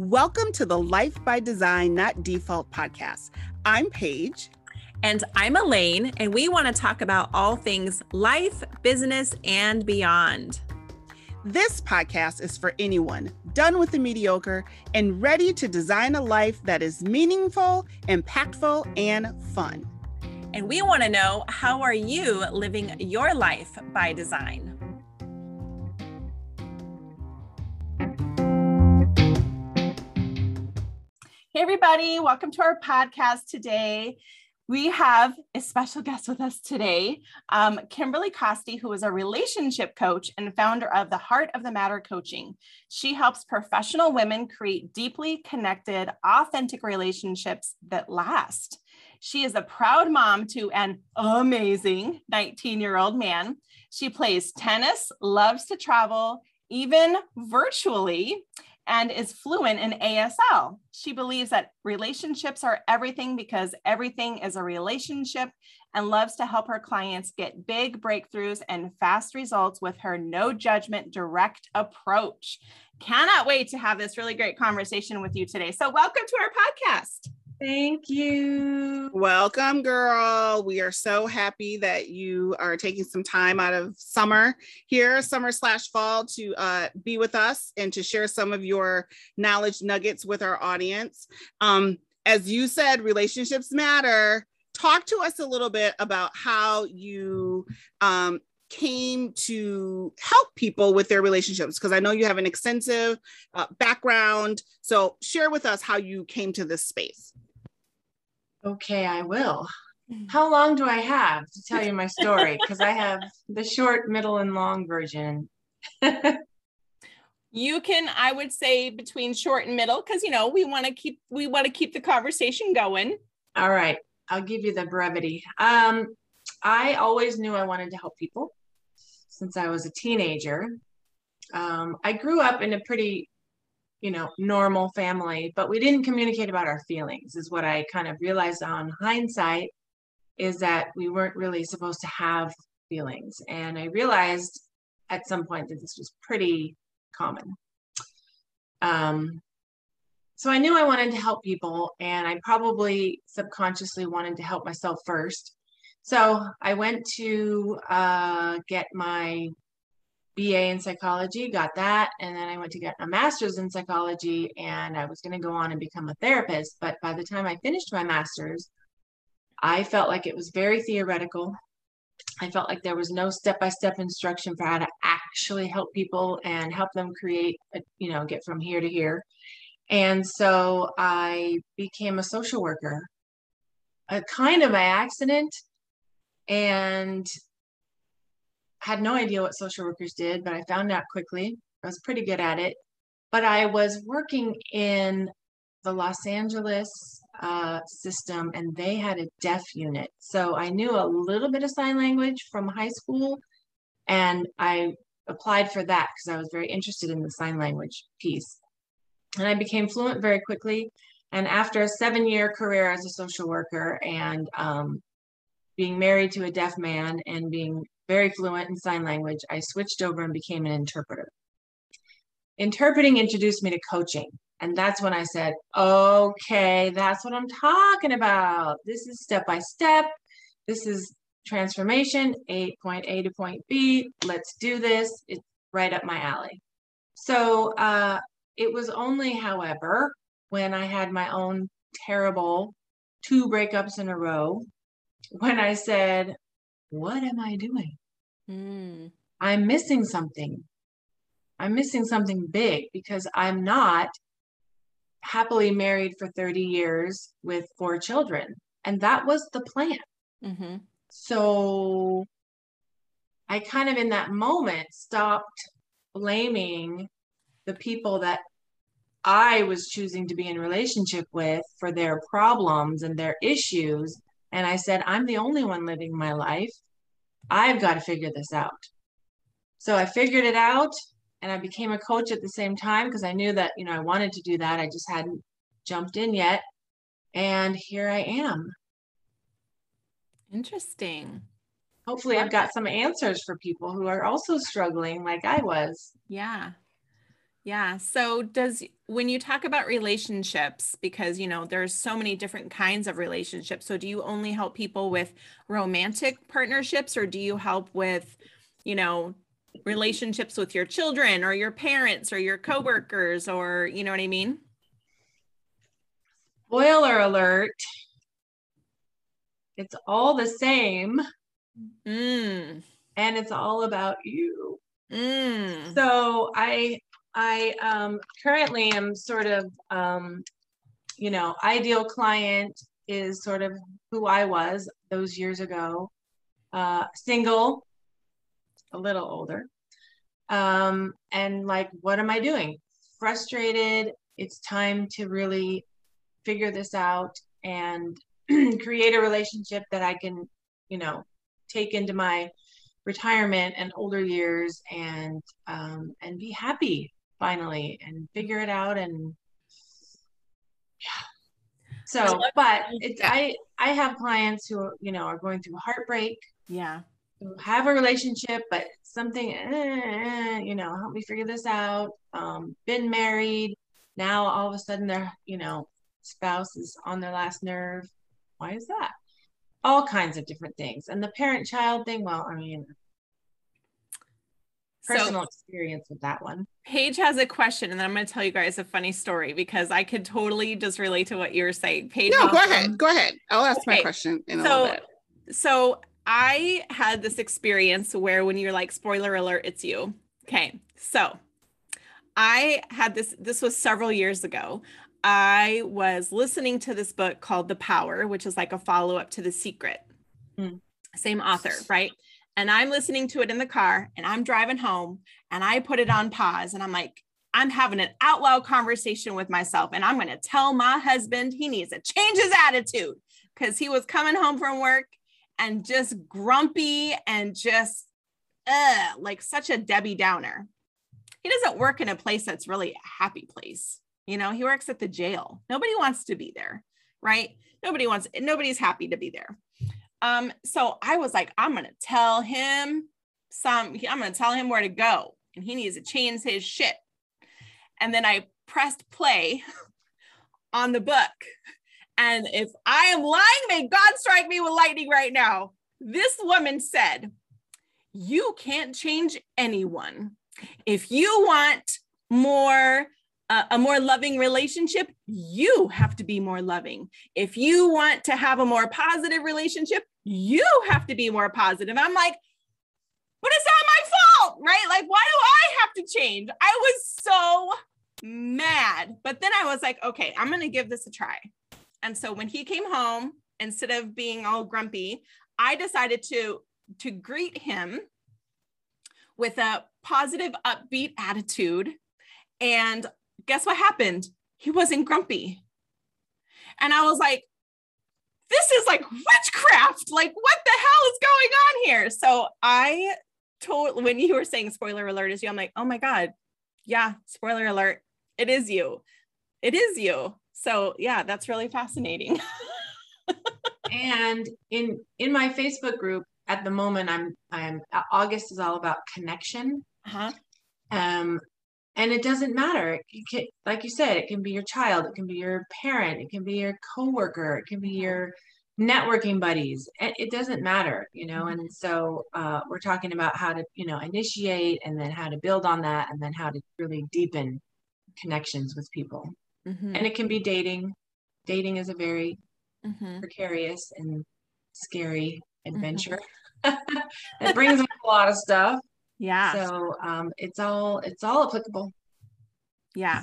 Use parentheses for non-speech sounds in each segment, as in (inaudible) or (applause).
Welcome to the Life by Design, Not Default podcast. I'm Paige. And I'm Elaine, and we want to talk about all things life, business, and beyond. This podcast is for anyone done with the mediocre and ready to design a life that is meaningful, impactful, and fun. And we want to know how are you living your life by design? Hey, everybody, welcome to our podcast today. We have a special guest with us today, um, Kimberly Costi, who is a relationship coach and founder of the Heart of the Matter Coaching. She helps professional women create deeply connected, authentic relationships that last. She is a proud mom to an amazing 19 year old man. She plays tennis, loves to travel, even virtually, and is fluent in ASL. She believes that relationships are everything because everything is a relationship and loves to help her clients get big breakthroughs and fast results with her no judgment direct approach. Cannot wait to have this really great conversation with you today. So, welcome to our podcast. Thank you. Welcome, girl. We are so happy that you are taking some time out of summer here, summer slash fall, to uh, be with us and to share some of your knowledge nuggets with our audience. Um, as you said, relationships matter. Talk to us a little bit about how you um, came to help people with their relationships because I know you have an extensive uh, background. So, share with us how you came to this space. Okay, I will. Mm-hmm. How long do I have to tell you my (laughs) story? Because I have the short, middle, and long version. (laughs) you can, I would say, between short and middle, because you know we want to keep we want to keep the conversation going. All right, I'll give you the brevity. Um, I always knew I wanted to help people since I was a teenager. Um, I grew up in a pretty you know, normal family, but we didn't communicate about our feelings, is what I kind of realized on hindsight is that we weren't really supposed to have feelings. And I realized at some point that this was pretty common. Um, so I knew I wanted to help people, and I probably subconsciously wanted to help myself first. So I went to uh, get my BA in psychology, got that. And then I went to get a master's in psychology and I was going to go on and become a therapist. But by the time I finished my master's, I felt like it was very theoretical. I felt like there was no step by step instruction for how to actually help people and help them create, a, you know, get from here to here. And so I became a social worker, a kind of by accident. And had no idea what social workers did, but I found out quickly. I was pretty good at it. But I was working in the Los Angeles uh, system and they had a deaf unit. So I knew a little bit of sign language from high school and I applied for that because I was very interested in the sign language piece. And I became fluent very quickly. And after a seven year career as a social worker and um, being married to a deaf man and being very fluent in sign language, I switched over and became an interpreter. Interpreting introduced me to coaching. And that's when I said, okay, that's what I'm talking about. This is step by step. This is transformation, a point A to point B. Let's do this. It's right up my alley. So uh, it was only, however, when I had my own terrible two breakups in a row, when I said, what am I doing? Mm. I'm missing something. I'm missing something big because I'm not happily married for 30 years with four children. And that was the plan. Mm-hmm. So I kind of, in that moment, stopped blaming the people that I was choosing to be in relationship with for their problems and their issues and I said, I'm the only one living my life. I've got to figure this out. So I figured it out and I became a coach at the same time because I knew that, you know, I wanted to do that. I just hadn't jumped in yet. And here I am. Interesting. Hopefully, I've got some answers for people who are also struggling like I was. Yeah. Yeah. So does when you talk about relationships because you know there's so many different kinds of relationships. So do you only help people with romantic partnerships or do you help with you know relationships with your children or your parents or your coworkers or you know what I mean? Spoiler alert. It's all the same. Mm. And it's all about you. Mm. So I I um, currently am sort of, um, you know, ideal client is sort of who I was those years ago, uh, single, a little older. Um, and like, what am I doing? Frustrated. It's time to really figure this out and (clears throat) create a relationship that I can, you know, take into my retirement and older years and um, and be happy finally and figure it out and yeah. So but it's i i have clients who you know are going through heartbreak yeah. who have a relationship but something eh, you know help me figure this out. Um been married. Now all of a sudden their you know spouse is on their last nerve. Why is that? All kinds of different things. And the parent child thing well i mean personal so, experience with that one. Paige has a question, and then I'm going to tell you guys a funny story because I could totally just relate to what you're saying. Paige, no, go ahead, go ahead. I'll ask okay. my question in so, a little bit. So I had this experience where when you're like, spoiler alert, it's you. Okay, so I had this. This was several years ago. I was listening to this book called The Power, which is like a follow up to The Secret. Mm. Same author, right? And I'm listening to it in the car and I'm driving home and I put it on pause and I'm like, I'm having an out loud conversation with myself and I'm going to tell my husband he needs to change his attitude because he was coming home from work and just grumpy and just uh, like such a Debbie Downer. He doesn't work in a place that's really a happy place. You know, he works at the jail. Nobody wants to be there, right? Nobody wants, nobody's happy to be there. Um, so I was like, I'm gonna tell him some, I'm gonna tell him where to go, and he needs to change his shit. And then I pressed play (laughs) on the book. And if I am lying, may God strike me with lightning right now. This woman said, You can't change anyone. If you want more a, more loving relationship, you have to be more loving. If you want to have a more positive relationship, you have to be more positive. I'm like, but it's not my fault, right? Like, why do I have to change? I was so mad. But then I was like, okay, I'm going to give this a try. And so when he came home, instead of being all grumpy, I decided to to greet him with a positive upbeat attitude and guess what happened? He wasn't grumpy. And I was like, this is like witchcraft. Like, what the hell is going on here? So I told when you were saying spoiler alert is you, I'm like, oh my God. Yeah, spoiler alert. It is you. It is you. So yeah, that's really fascinating. (laughs) and in in my Facebook group at the moment, I'm I'm August is all about connection. Uh-huh. Um, and it doesn't matter can, like you said it can be your child it can be your parent it can be your coworker it can be your networking buddies it doesn't matter you know and so uh, we're talking about how to you know initiate and then how to build on that and then how to really deepen connections with people mm-hmm. and it can be dating dating is a very mm-hmm. precarious and scary mm-hmm. adventure mm-hmm. (laughs) (laughs) it brings up a lot of stuff yeah. So um, it's all it's all applicable. Yeah.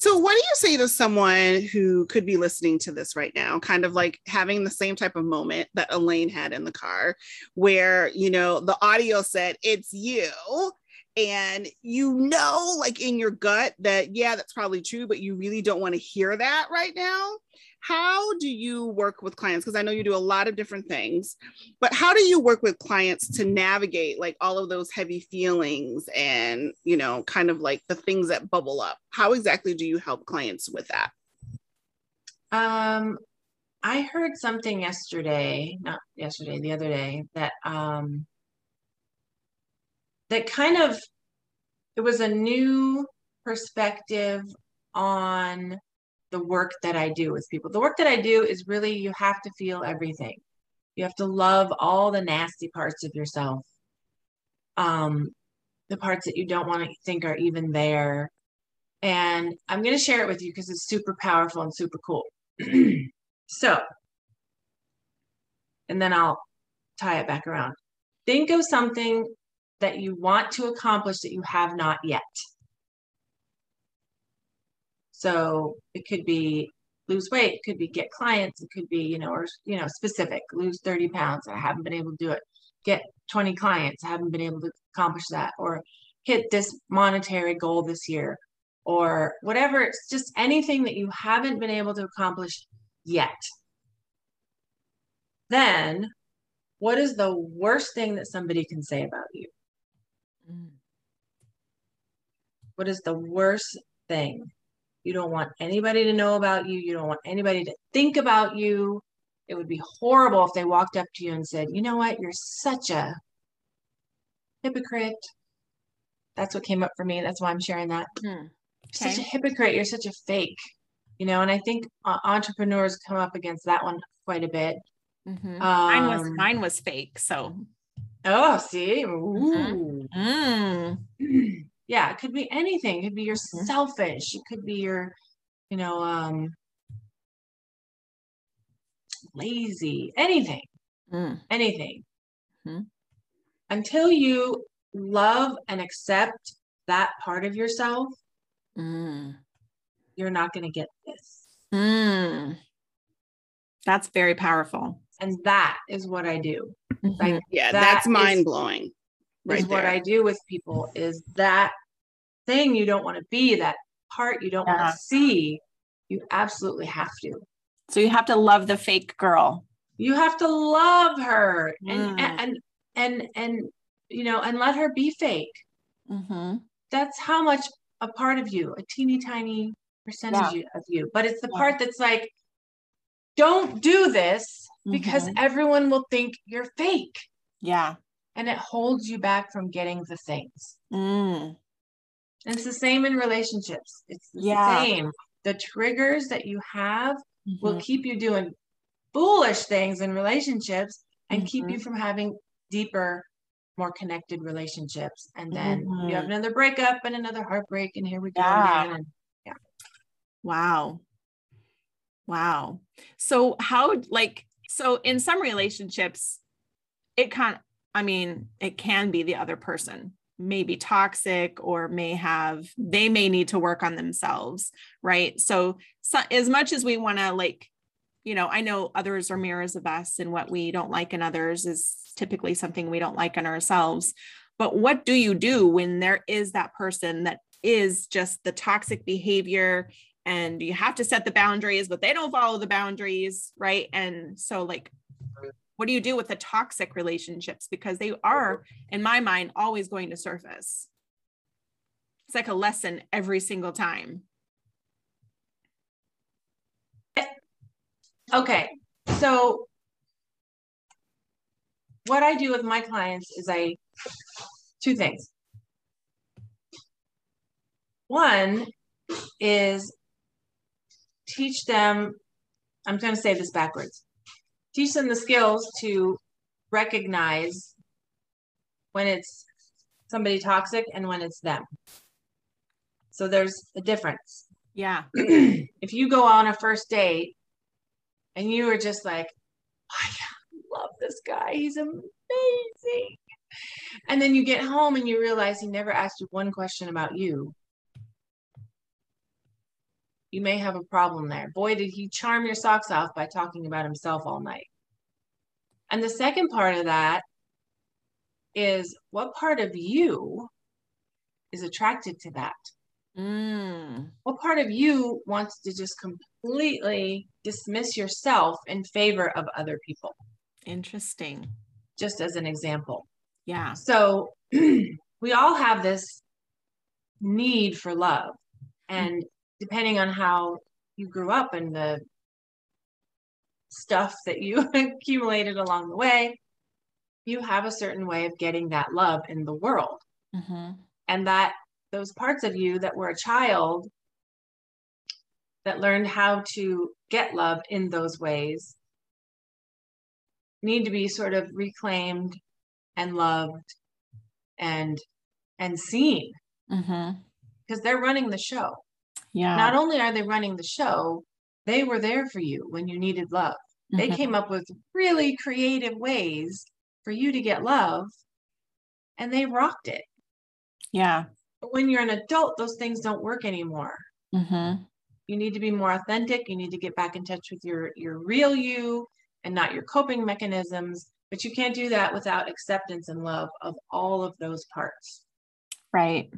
So, what do you say to someone who could be listening to this right now, kind of like having the same type of moment that Elaine had in the car, where, you know, the audio said, it's you. And you know, like in your gut, that, yeah, that's probably true, but you really don't want to hear that right now. How do you work with clients? Because i know you do a lot of different things but how do you work with clients to navigate like all of those heavy feelings and you know kind of like the things that bubble up? How exactly do you help clients with that? Um i heard something yesterday not yesterday the other day that um that kind of it was a new perspective on the work that I do with people. The work that I do is really you have to feel everything. You have to love all the nasty parts of yourself. Um, the parts that you don't want to think are even there. And I'm going to share it with you because it's super powerful and super cool. (clears throat) so, and then I'll tie it back around. Think of something that you want to accomplish that you have not yet. So it could be lose weight, it could be get clients, it could be, you know, or, you know, specific, lose 30 pounds. I haven't been able to do it. Get 20 clients, I haven't been able to accomplish that. Or hit this monetary goal this year or whatever. It's just anything that you haven't been able to accomplish yet. Then what is the worst thing that somebody can say about you? Mm. What is the worst thing? You don't want anybody to know about you. You don't want anybody to think about you. It would be horrible if they walked up to you and said, you know what, you're such a hypocrite. That's what came up for me. That's why I'm sharing that. Hmm. Okay. Such a hypocrite. You're such a fake. You know, and I think uh, entrepreneurs come up against that one quite a bit. Mm-hmm. Um, mine was um, mine was fake. So. Oh, see. Ooh. Mm-hmm. Mm. (clears throat) yeah, it could be anything. It could be you're mm-hmm. selfish. It could be your, you know, um, lazy. Anything. Mm. Anything. Mm-hmm. Until you love and accept that part of yourself, mm. you're not going to get this. Mm. That's very powerful. And that is what I do. Mm-hmm. Like, yeah, that that's mind blowing. Right. Is what I do with people is that thing you don't want to be, that part you don't yeah. want to see. You absolutely have to. So you have to love the fake girl. You have to love her and mm. and and and you know, and let her be fake. Mm-hmm. That's how much a part of you, a teeny tiny percentage yeah. of you. But it's the yeah. part that's like, don't do this because mm-hmm. everyone will think you're fake. Yeah. And it holds you back from getting the things. Mm. And it's the same in relationships. It's the yeah. same. The triggers that you have mm-hmm. will keep you doing foolish things in relationships and mm-hmm. keep you from having deeper more connected relationships. And then mm-hmm. you have mm-hmm. another breakup and another heartbreak, and here we go yeah. again. And, yeah. Wow. Wow. So how like so in some relationships, it can I mean, it can be the other person may be toxic or may have they may need to work on themselves right so, so as much as we want to like you know i know others are mirrors of us and what we don't like in others is typically something we don't like in ourselves. But what do you do when there is that person that is just the toxic behavior and you have to set the boundaries, but they don't follow the boundaries, right? And so, like, what do you do with the toxic relationships? Because they are, in my mind, always going to surface. It's like a lesson every single time. Okay. So what I do with my clients is I two things. One is teach them, I'm going to say this backwards, teach them the skills to recognize when it's somebody toxic and when it's them. So there's a difference. Yeah. (clears throat) if you go on a first date and you are just like, oh, love this guy. He's amazing. And then you get home and you realize he never asked you one question about you. You may have a problem there. Boy, did he charm your socks off by talking about himself all night. And the second part of that is what part of you is attracted to that? Mm. What part of you wants to just completely dismiss yourself in favor of other people? Interesting. Just as an example. Yeah. So (clears throat) we all have this need for love. And depending on how you grew up and the stuff that you (laughs) accumulated along the way, you have a certain way of getting that love in the world. Mm-hmm. And that those parts of you that were a child that learned how to get love in those ways need to be sort of reclaimed and loved and and seen Mm-hmm. because they're running the show Yeah. not only are they running the show they were there for you when you needed love they Mhm. came up with really creative ways for you to get love and they rocked it Yeah. but when you're an adult those things don't work anymore Mm-hmm. you need to be more authentic you need to get back in touch with your your real you and not your coping mechanisms but you can't do that without acceptance and love of all of those parts Right.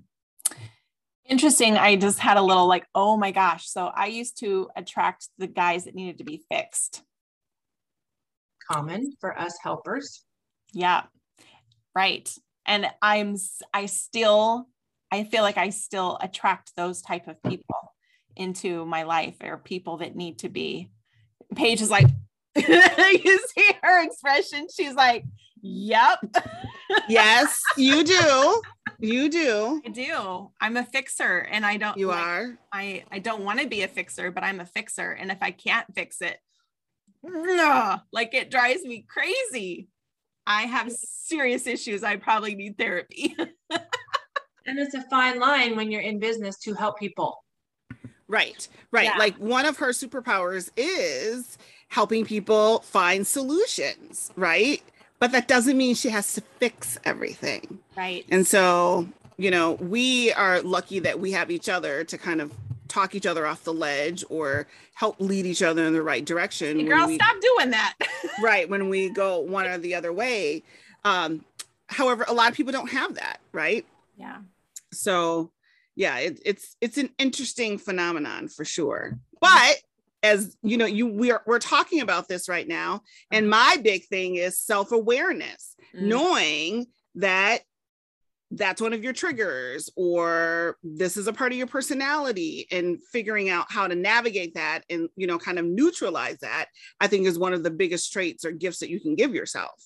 Interesting. I just had a little like, oh my gosh. So I used to attract the guys that needed to be fixed. common for us helpers Yeah. Right. And I'm I still I feel like I still attract those type of people into my life or people that need to be Paige is like (laughs) you see her expression. She's like, yep. Yes, you do. You do. I do. I'm a fixer and I don't You like, are. I I don't want to be a fixer, but I'm a fixer. And if I can't fix it, no, like it drives me crazy. I have serious issues. I probably need therapy. (laughs) and it's a fine line when you're in business to help people Right, right. Yeah. Like one of her superpowers is helping people find solutions, right? But that doesn't mean she has to fix everything. right. And so, you know, we are lucky that we have each other to kind of talk each other off the ledge or help lead each other in the right direction. Hey, girl, we- stop doing that. (laughs) right when we go one or the other way. Um, however, a lot of people don't have that, right? yeah. so yeah it, it's it's an interesting phenomenon for sure but as you know you we're we're talking about this right now. And my big thing is self-awareness Mm. knowing that that's one of your triggers or this is a part of your personality and figuring out how to navigate that and you know kind of neutralize that i think is one of the biggest traits or gifts that you can give yourself.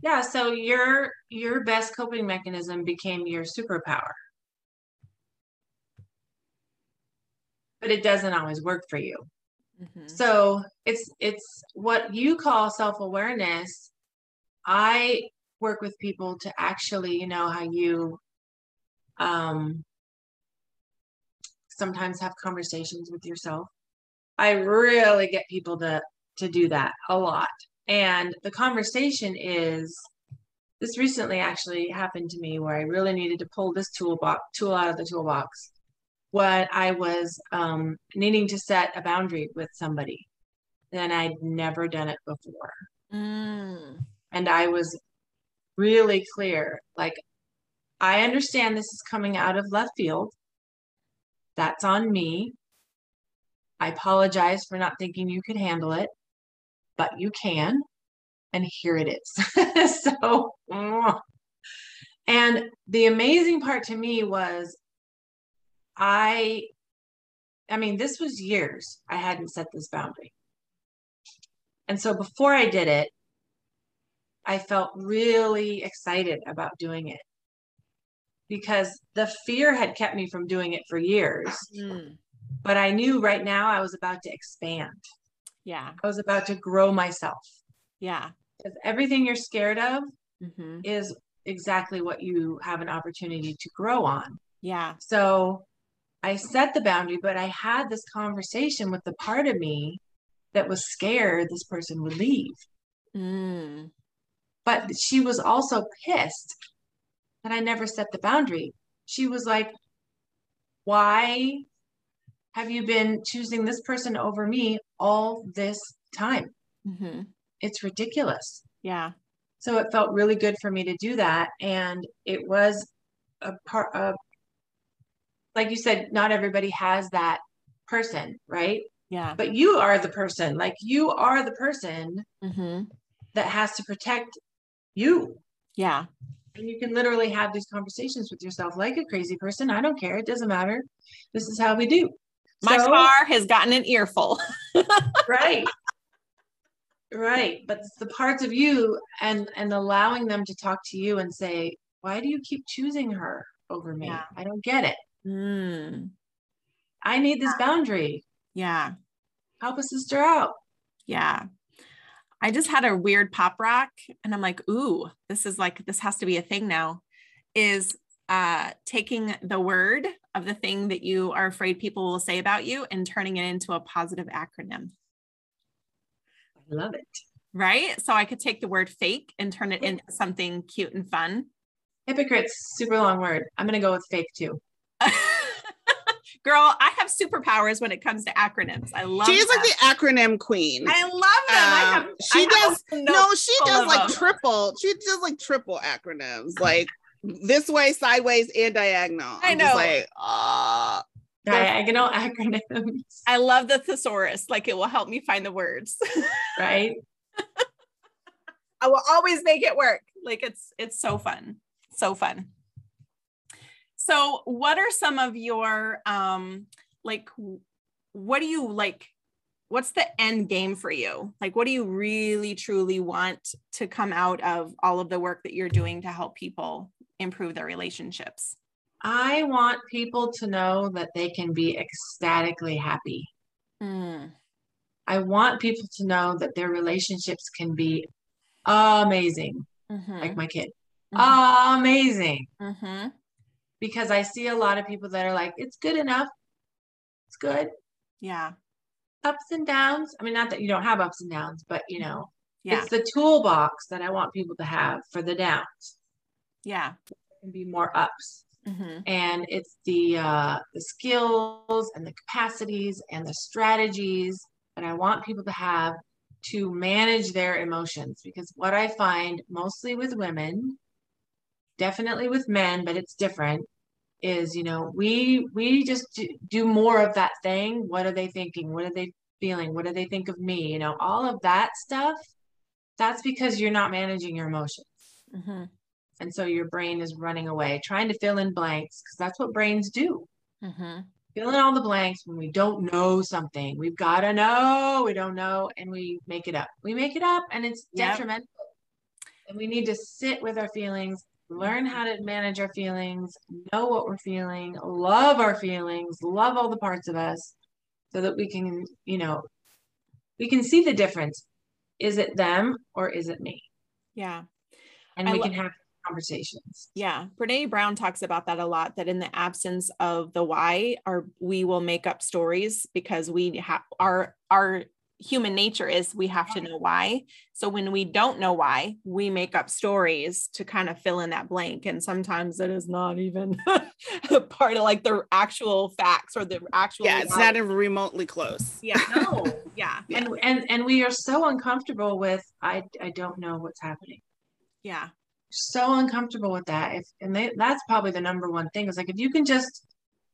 Yeah so your your best coping mechanism became your superpower but it doesn't always work for you Mhm. So it's it's what you call self-awareness. I work with people to actually, you know, how you um sometimes have conversations with yourself. I really get people to to do that a lot. And the conversation is this recently actually happened to me where I really needed to pull this toolbox tool out of the toolbox when I was um, needing to set a boundary with somebody. And I'd never done it before. Mm. And I was really clear like, I understand this is coming out of left field. That's on me. I apologize for not thinking you could handle it, but you can. And here it is. (laughs) so, and the amazing part to me was I, I mean, this was years I hadn't set this boundary. And so before I did it, I felt really excited about doing it because the fear had kept me from doing it for years. Mm. But I knew right now I was about to expand, Yeah. I was about to grow myself. Yeah. Because everything you're scared of Mhm. is exactly what you have an opportunity to grow on. Yeah. So I set the boundary, but I had this conversation with the part of me that was scared this person would leave. Mm. But she was also pissed that I never set the boundary. She was like, Why have you been choosing this person over me all this time? Mhm. It's ridiculous. Yeah. So it felt really good for me to do that. And it was a part of, like you said, not everybody has that person, right? Yeah. But you are the person, like you are the person Mhm. that has to protect you. Yeah. And you can literally have these conversations with yourself like a crazy person. I don't care. It doesn't matter. This is how we do. My So- car has gotten an earful. (laughs) right right but the parts of you and and allowing them to talk to you and say why do you keep choosing her over me. Yeah. I don't get it. Mm, I need this boundary. yeah. Help a sister out. Yeah. I just had a weird pop rock and I'm like, ooh, this is like, this has to be a thing now. Is uh, taking the word of the thing that you are afraid people will say about you and turning it into a positive acronym, I love it. right? So I could take the word fake and turn it into something cute and fun. Hypocrite's super long word. I'm gonna go with fake too. (laughs) Girl, I have superpowers when it comes to acronyms. I love She is like the acronym queen. I love them. I Um, have, she I does a no, she does like them. triple. She does like triple acronyms, like this way, sideways, and diagonal. I I'm just know. like, ah, Diagonal acronyms, I love the thesaurus. Like it will help me find the words. (laughs) right? I will always make it work. Like it's it's so fun. So fun. So what are some of your um like what do you like what's the end game for you? Like what do you really truly want to come out of all of the work that you're doing to help people improve their relationships? I want people to know that they can be ecstatically happy. Mm, I want people to know that their relationships can be amazing, mhm, like my kid. mhm, Amazing. mhm. Because I see a lot of people that are like, it's good enough. It's good. Yeah. Ups and downs. I mean, not that you don't have ups and downs, but you know, Yeah. it's the toolbox that I want people to have for the downs. Yeah. There can be more ups. mhm, and it's the uh, the skills and the capacities and the strategies that I want people to have to manage their emotions. Because what I find mostly with women, definitely with men, but it's different, is you know we we just do, more of that thing. What are they thinking? What are they feeling? What do they think of me? You know, all of that stuff. That's because you're not managing your emotions. mhm, And so your brain is running away, trying to fill in blanks, because that's what brains do. mhm. Fill in all the blanks when we don't know something. We've got to know, we don't know, and we make it up. We make it up, and it's Yep. detrimental. And we need to sit with our feelings, learn how to manage our feelings, know what we're feeling, love our feelings, love all the parts of us, so that we can, you know, we can see the difference. Is it them or is it me? Yeah. And I we lo- can have conversations. Yeah, Brene Brown talks about that a lot. That in the absence of the why, our we will make up stories because we have our our human nature is we have to know why. So when we don't know why, we make up stories to kind of fill in that blank. And sometimes it is not even (laughs) part of like the actual facts or the actual. yeah, it's not even remotely close. Yeah, no, (laughs) yeah, And and and we are so uncomfortable with I I don't know what's happening. yeah, so uncomfortable with that. If and they, that's probably the number one thing is like if you can just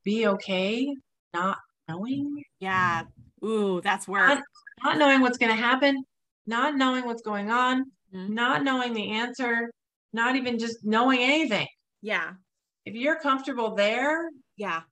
be okay, not knowing, yeah. Ooh, that's work. not, not knowing what's going to happen, not knowing what's going on, Mhm. not knowing the answer, not even just knowing anything. Yeah. If you're comfortable there, Yeah.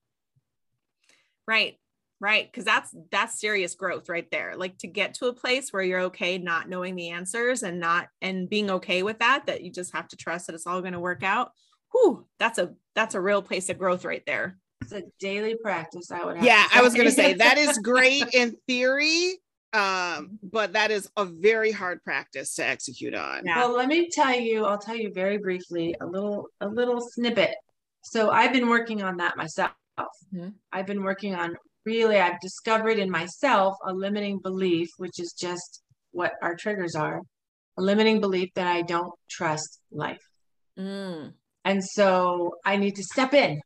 Right. Right. Cause that's that's serious growth right there. Like to get to a place where you're okay not knowing the answers and not and being okay with that, that you just have to trust that it's all going to work out. Whew, that's a that's a real place of growth right there. it's a daily practice. I would have. Yeah, to I was gonna say. say that is (laughs) great in theory, um, but that is a very hard practice to execute on. Yeah. Well, let me tell you, I'll tell you very briefly a little a little snippet. So I've been working on that myself. Mhm. I've been working on really I've discovered in myself a limiting belief, which is just what our triggers are. A limiting belief that I don't trust life. Mm, And so I need to step in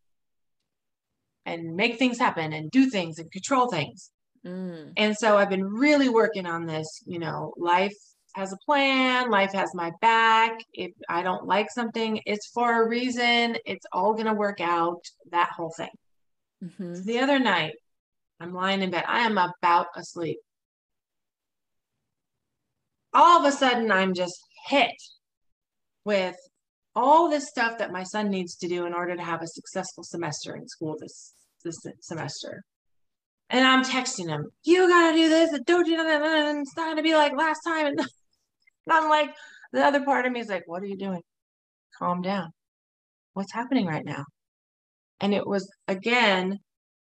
and make things happen and do things and control things. Mm, And so I've been really working on this, you know, life has a plan, life has my back. If I don't like something, it's for a reason. It's all going to work out, that whole thing. mhm. The other night, I'm lying in bed. I am about asleep. All of a sudden, I'm just hit with all this stuff that my son needs to do in order to have a successful semester in school this this semester. And I'm texting him, you gotta do this, and don't do that, and it's not gonna be like last time. And (laughs) I'm like, the other part of me is like, what are you doing? Calm down. What's happening right now? And it was again,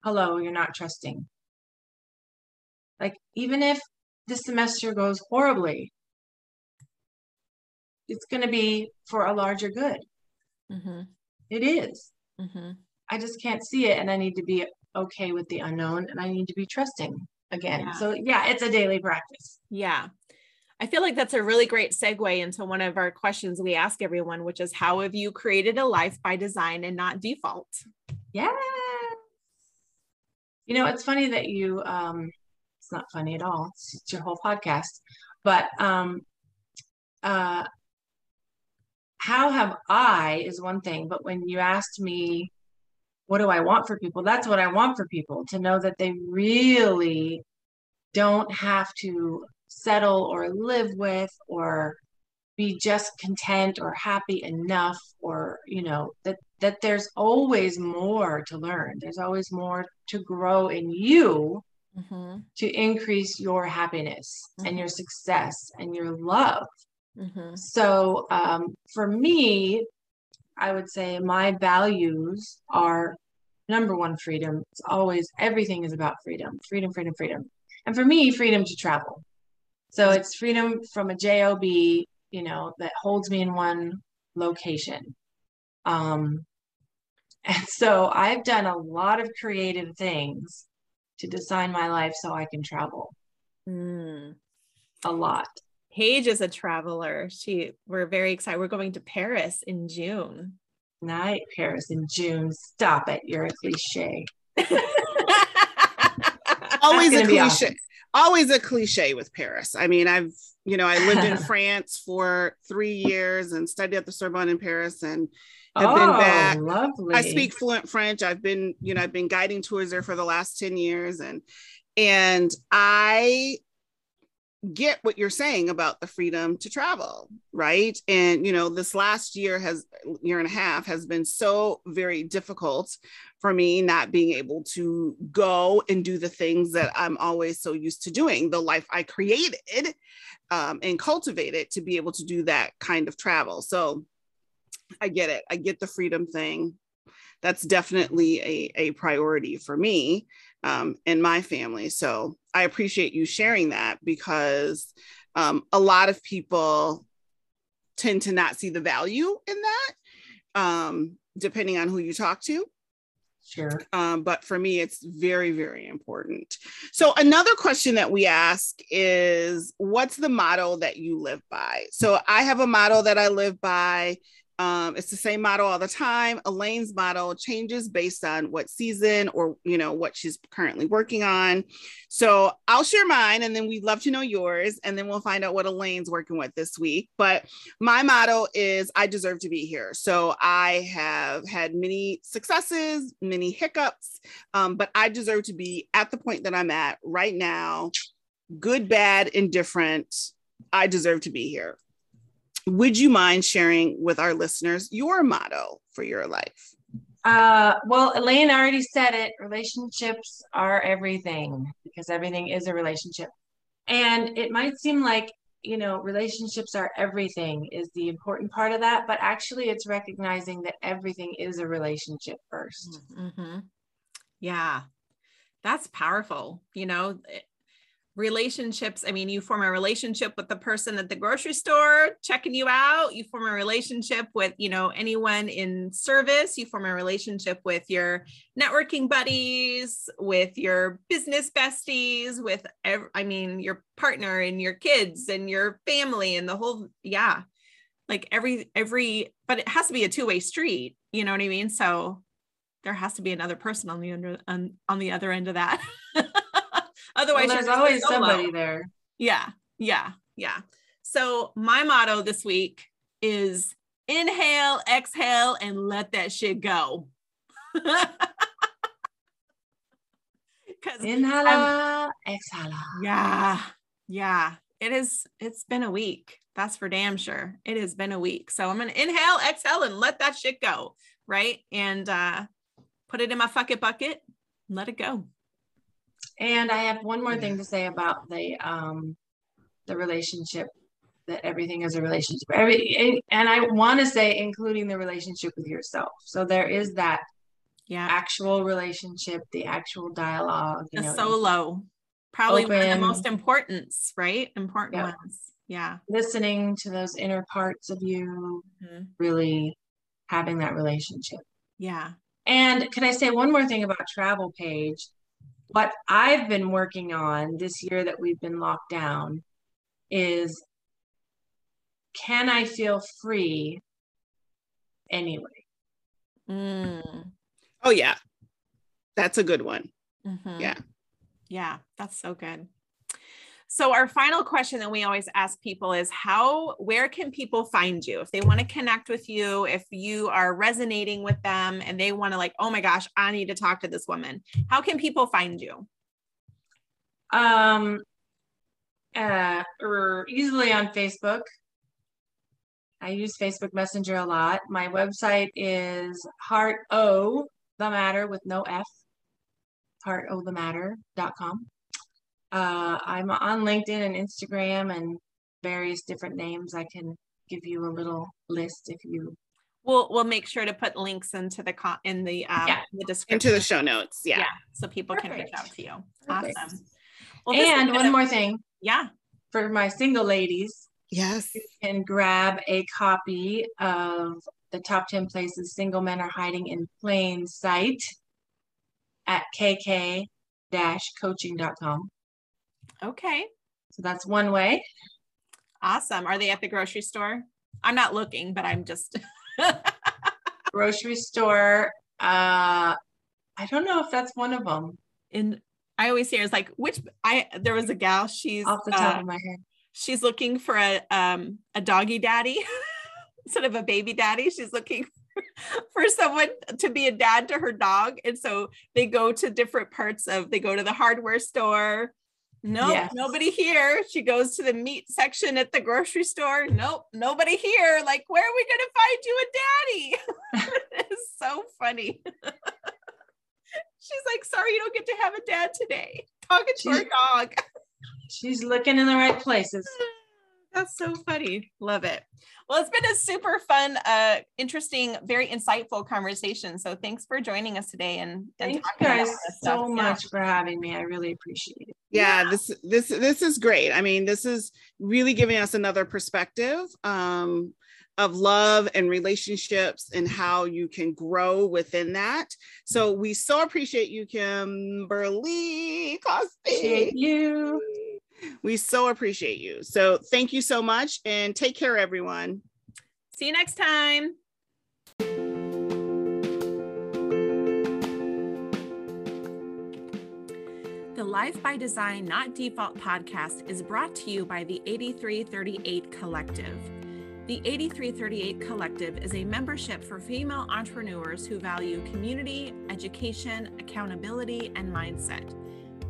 hello, you're not trusting. Like, even if this semester goes horribly, it's going to be for a larger good. Mm-hmm. It is. Mm-hmm. I just can't see it. And I need to be okay with the unknown and I need to be trusting again. Yeah. So, yeah, it's a daily practice. Yeah. I feel like that's a really great segue into one of our questions we ask everyone, which is how have you created a life by design and not default? Yeah. You know, it's funny that you, um, it's not funny at all. It's, it's your whole podcast. But um, uh, how have I is one thing, but when you asked me, what do I want for people? That's what I want for people to know that they really don't have to settle or live with or be just content or happy enough or you know that that there's always more to learn there's always more to grow in you mm-hmm. to increase your happiness mm-hmm. and your success and your love mm-hmm. so um, for me i would say my values are number one freedom it's always everything is about freedom freedom freedom freedom and for me freedom to travel so it's freedom from a job, you know, that holds me in one location. Um, and (laughs) so I've done a lot of creative things to design my life so I can travel. Mm. A lot. Paige is a traveler. She we're very excited. We're going to Paris in June. Night Paris in June. Stop it. You're a cliche. (laughs) Always a cliche. Awesome always a cliche with Paris. I mean, I've, you know, I lived in (laughs) France for three years and studied at the Sorbonne in Paris and have oh, been back. Lovely. I speak fluent French. I've been, you know, I've been guiding tours there for the last 10 years and and I get what you're saying about the freedom to travel right? And you know this last year has year and a half has been so very difficult for me not being able to go and do the things that i'm always so used to doing the life i created um, and cultivated to be able to do that kind of travel. So i get it. I get the freedom thing that's definitely a, a priority for me um, and my family. So I appreciate you sharing that because um, a lot of people tend to not see the value in that, um, depending on who you talk to. Sure. Um, but for me, it's very, very important. So, another question that we ask is what's the model that you live by? So, I have a model that I live by um, it's the same model all the time. Elaine's model changes based on what season or you know what she's currently working on. So I'll share mine, and then we'd love to know yours, and then we'll find out what Elaine's working with this week. But my motto is I deserve to be here. So I have had many successes, many hiccups, um, but I deserve to be at the point that I'm at right now. Good, bad, indifferent. I deserve to be here would you mind sharing with our listeners your motto for your life? Uh, well, Elaine already said it. Relationships are everything because everything is a relationship. And it might seem like, you know, relationships are everything is the important part of that, but actually it's recognizing that everything is a relationship 1st mm-hmm. Yeah. That's powerful. You know, relationships i mean you form a relationship with the person at the grocery store checking you out. You form a relationship with you know anyone in service. You form a relationship with your networking buddies with your business besties with i mean your partner and your kids and your family and the whole yeah. Like every every but it has to be a two-way street you know what i mean? So there has to be another person on the under on, on the other end of that (laughs) Otherwise, well, there's always somebody there. Yeah, yeah, yeah. So my motto this week is inhale, exhale, and let that shit go. (laughs) Because Inhale, exhale. Yeah, yeah. It is. It's been a week. That's for damn sure. It has been a week. So I'm gonna inhale, exhale, and let that shit go. Right, and uh, put it in my fuck it bucket. let it go. And I have one more thing to say about the um, the relationship that everything is a relationship. Every and I want to say including the relationship with yourself. So there is that Yeah. actual relationship, the actual dialogue. You The know, solo. Probably one of the most importance, right? Important Yep. ones. Yeah. listening to those inner parts of you, Mhm. really having that relationship. Yeah. And can I say one more thing about Travel Paige? What I've been working on this year that we've been locked down is can I feel free anyway? Mm. Oh yeah. That's a good one. Mhm. Yeah. Yeah, that's so good. So our final question that we always ask people is how where can people find you if they want to connect with you if you are resonating with them and they want to like oh my gosh I need to talk to this woman how can people find you Um, uh, or easily on Facebook. I use Facebook Messenger a lot. My website is heart o the matter with no f heart o the heartothematter.com. Uh, I'm on LinkedIn and Instagram and various different names. I can give you a little list if you. we'll we'll make sure to put links into the con in the um Yeah. the description Into the show notes. Yeah. yeah so people can reach out to you Perfect. awesome well, and one a- more thing yeah for my single ladies. Yes. You can grab a copy of the top 10 places single men are hiding in plain sight at kk-coaching.com. okay So that's one way. awesome are they at the grocery store i'm not looking but i'm just (laughs) Grocery store. Uh, I don't know if that's one of them and I always hear it's like which I there was a gal she's off the top uh, of my head. she's looking for a um a doggy daddy (laughs) instead of a baby daddy she's looking for, (laughs) for someone to be a dad to her dog and so they go to different parts of they go to the hardware store nope Yes. nobody here. She goes to the meat section at the grocery store. Nope nobody here. Like where are we going to find you a daddy? (laughs) It's so funny. (laughs) She's like sorry you don't get to have a dad today. Talking to her dog. She's looking in the right places. (laughs) That's so funny. Love it. Well, it's been a super fun, uh, interesting, very insightful conversation. So thanks for joining us today and, and Thank you guys so Yeah. much for having me. I really appreciate it. yeah this this this is great i mean this is really giving us another perspective um of love and relationships and how you can grow within that so we so appreciate you kimberly Cosby. Appreciate you. We so appreciate you so thank you so much and take care everyone See you next time. The Life by Design Not Default podcast is brought to you by the 8338 Collective. The 8338 Collective is a membership for female entrepreneurs who value community, education, accountability, and mindset.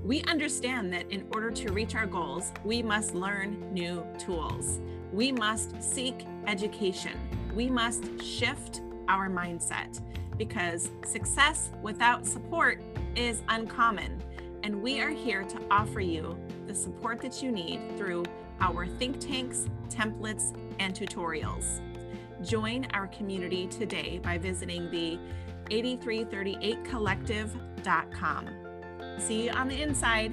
We understand that in order to reach our goals, we must learn new tools. We must seek education. We must shift our mindset because success without support is uncommon. And we are here to offer you the support that you need through our think tanks, templates, and tutorials. Join our community today by visiting the 8338collective.com. See you on the inside.